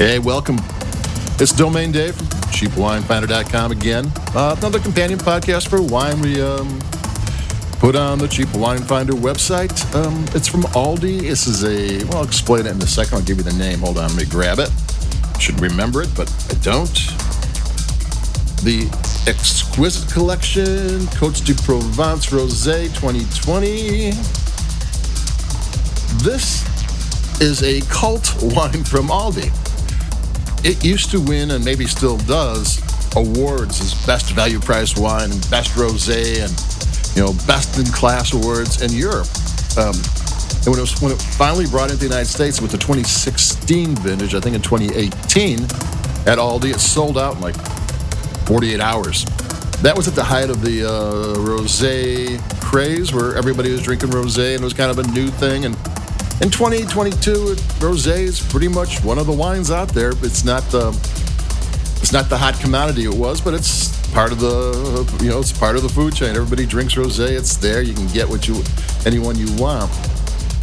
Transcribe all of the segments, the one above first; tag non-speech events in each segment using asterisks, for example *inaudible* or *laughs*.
Hey, welcome. It's Domaine Dave from CheapWineFinder.com again. Uh, another companion podcast for wine we um, put on the Cheap Wine Finder website. Um, it's from Aldi. This is a, well, I'll explain it in a second. I'll give you the name. Hold on, let me grab it. Should remember it, but I don't. The Exquisite Collection, Côtes de Provence Rosé 2020. This is a cult wine from Aldi. It used to win, and maybe still does, awards as best value price wine and best rosé and you know best in class awards in Europe. Um, and when it was when it finally brought into the United States with the 2016 vintage, I think in 2018 at Aldi, it sold out in like 48 hours. That was at the height of the uh, rosé craze, where everybody was drinking rosé and it was kind of a new thing. And in 2022, rosé is pretty much one of the wines out there. It's not the it's not the hot commodity it was, but it's part of the you know it's part of the food chain. Everybody drinks rosé. It's there. You can get what you anyone you want.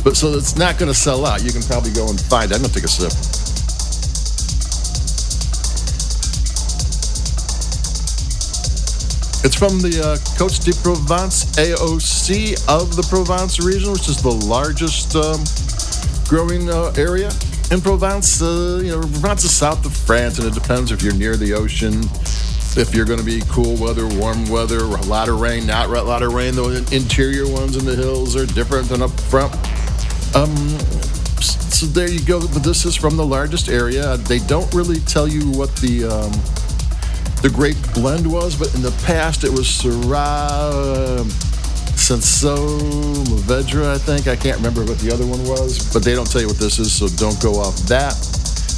But so it's not going to sell out. You can probably go and find. it. I'm going to take a sip. It's from the uh, Côtes de Provence AOC of the Provence region, which is the largest um, growing uh, area in Provence. Uh, you know, Provence is south of France, and it depends if you're near the ocean, if you're going to be cool weather, warm weather, a lot of rain, not a lot of rain. The interior ones in the hills are different than up front. Um, so there you go. But this is from the largest area. They don't really tell you what the um, the grape blend was, but in the past it was Syrah, Cinsault, Mourvedre, I think. I can't remember what the other one was, but they don't tell you what this is, so don't go off that.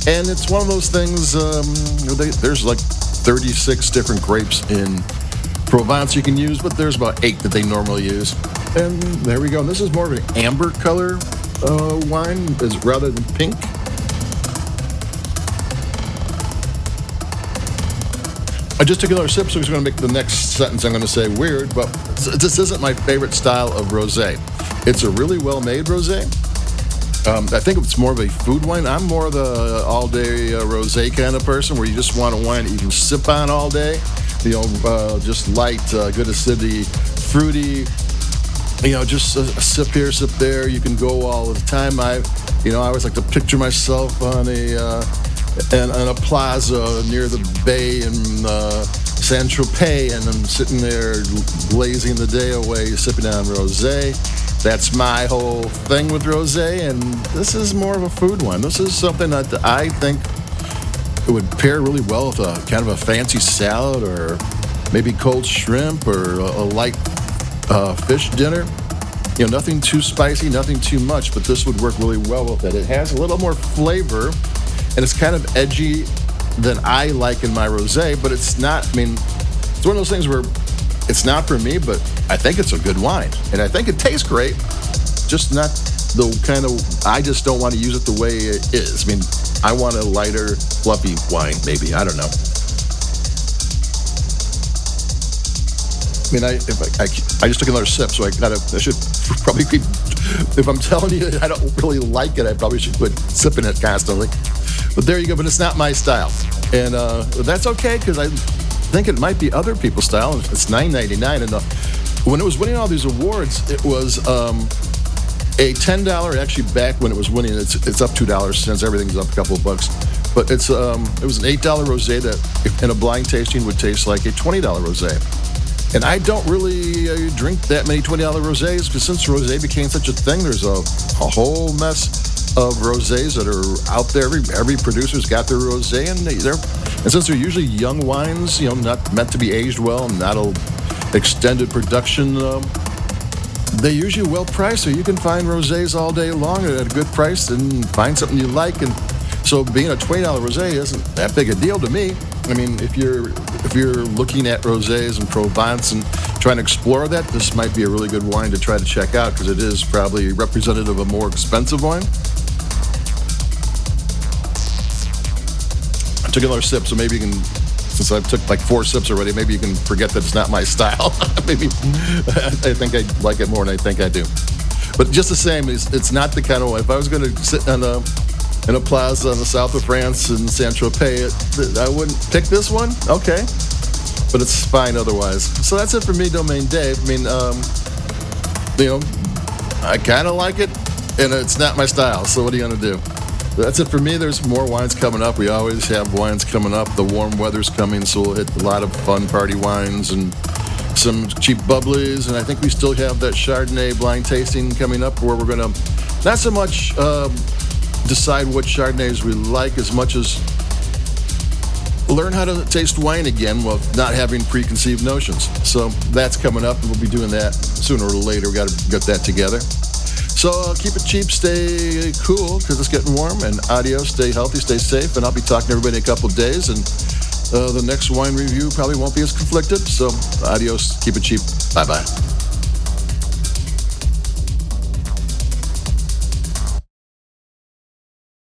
And it's one of those things, um, they, there's like 36 different grapes in Provence you can use, but there's about eight that they normally use. And there we go. And this is more of an amber color uh, wine is rather than pink. I just took another sip, so I'm going to make the next sentence I'm going to say weird, but this isn't my favorite style of rosé. It's a really well-made rosé. Um, I think it's more of a food wine. I'm more of the all-day uh, rosé kind of person, where you just want a wine that you can sip on all day. You know, uh, just light, uh, good acidity, fruity. You know, just a, a sip here, sip there. You can go all the time. I, you know, I always like to picture myself on a uh, and, and a plaza near the bay in uh, San Tropez, and I'm sitting there blazing the day away, sipping on rosé. That's my whole thing with rosé, and this is more of a food one. This is something that I think it would pair really well with a kind of a fancy salad, or maybe cold shrimp, or a, a light uh, fish dinner. You know, nothing too spicy, nothing too much, but this would work really well with it. It has a little more flavor and it's kind of edgy than I like in my rosé, but it's not. I mean, it's one of those things where it's not for me, but I think it's a good wine, and I think it tastes great. Just not the kind of. I just don't want to use it the way it is. I mean, I want a lighter, fluffy wine, maybe. I don't know. I mean, I, I, I, I, just took another sip, so I gotta, I should *laughs* probably keep, if I'm telling you that I don't really like it, I probably should quit sipping it constantly. But there you go. But it's not my style, and uh, that's okay because I think it might be other people's style. It's $9.99, and uh, when it was winning all these awards, it was um, a ten dollar. Actually, back when it was winning, it's it's up two dollars since everything's up a couple of bucks. But it's um, it was an eight dollar rosé that, in a blind tasting, would taste like a twenty dollar rosé. And I don't really uh, drink that many $20 rosés because since rosé became such a thing, there's a, a whole mess of rosés that are out there. Every, every producer's got their rosé, and they're and since they're usually young wines, you know, not meant to be aged well, not a extended production. Um, they're usually well priced, so you can find rosés all day long at a good price and find something you like. And so, being a twenty dollar rosé isn't that big a deal to me. I mean, if you're if you're looking at rosés and Provence and trying to explore that, this might be a really good wine to try to check out because it is probably representative of a more expensive wine. I took another sip, so maybe you can, since I've took like four sips already, maybe you can forget that it's not my style. *laughs* maybe I think I like it more than I think I do. But just the same, it's, it's not the kind of if I was going to sit on a in a plaza in the south of France in Saint Tropez, I wouldn't pick this one. Okay, but it's fine otherwise. So that's it for me, Domaine Dave. I mean, um, you know, I kind of like it, and it's not my style. So what are you gonna do? That's it for me. There's more wines coming up. We always have wines coming up. The warm weather's coming, so we'll hit a lot of fun party wines and some cheap bubblies. And I think we still have that Chardonnay blind tasting coming up where we're going to not so much um, decide what Chardonnays we like as much as learn how to taste wine again while not having preconceived notions. So that's coming up, and we'll be doing that sooner or later. We got to get that together. So uh, keep it cheap, stay cool because it's getting warm, and adios, stay healthy, stay safe, and I'll be talking to everybody in a couple days, and uh, the next wine review probably won't be as conflicted. So adios, keep it cheap, bye bye.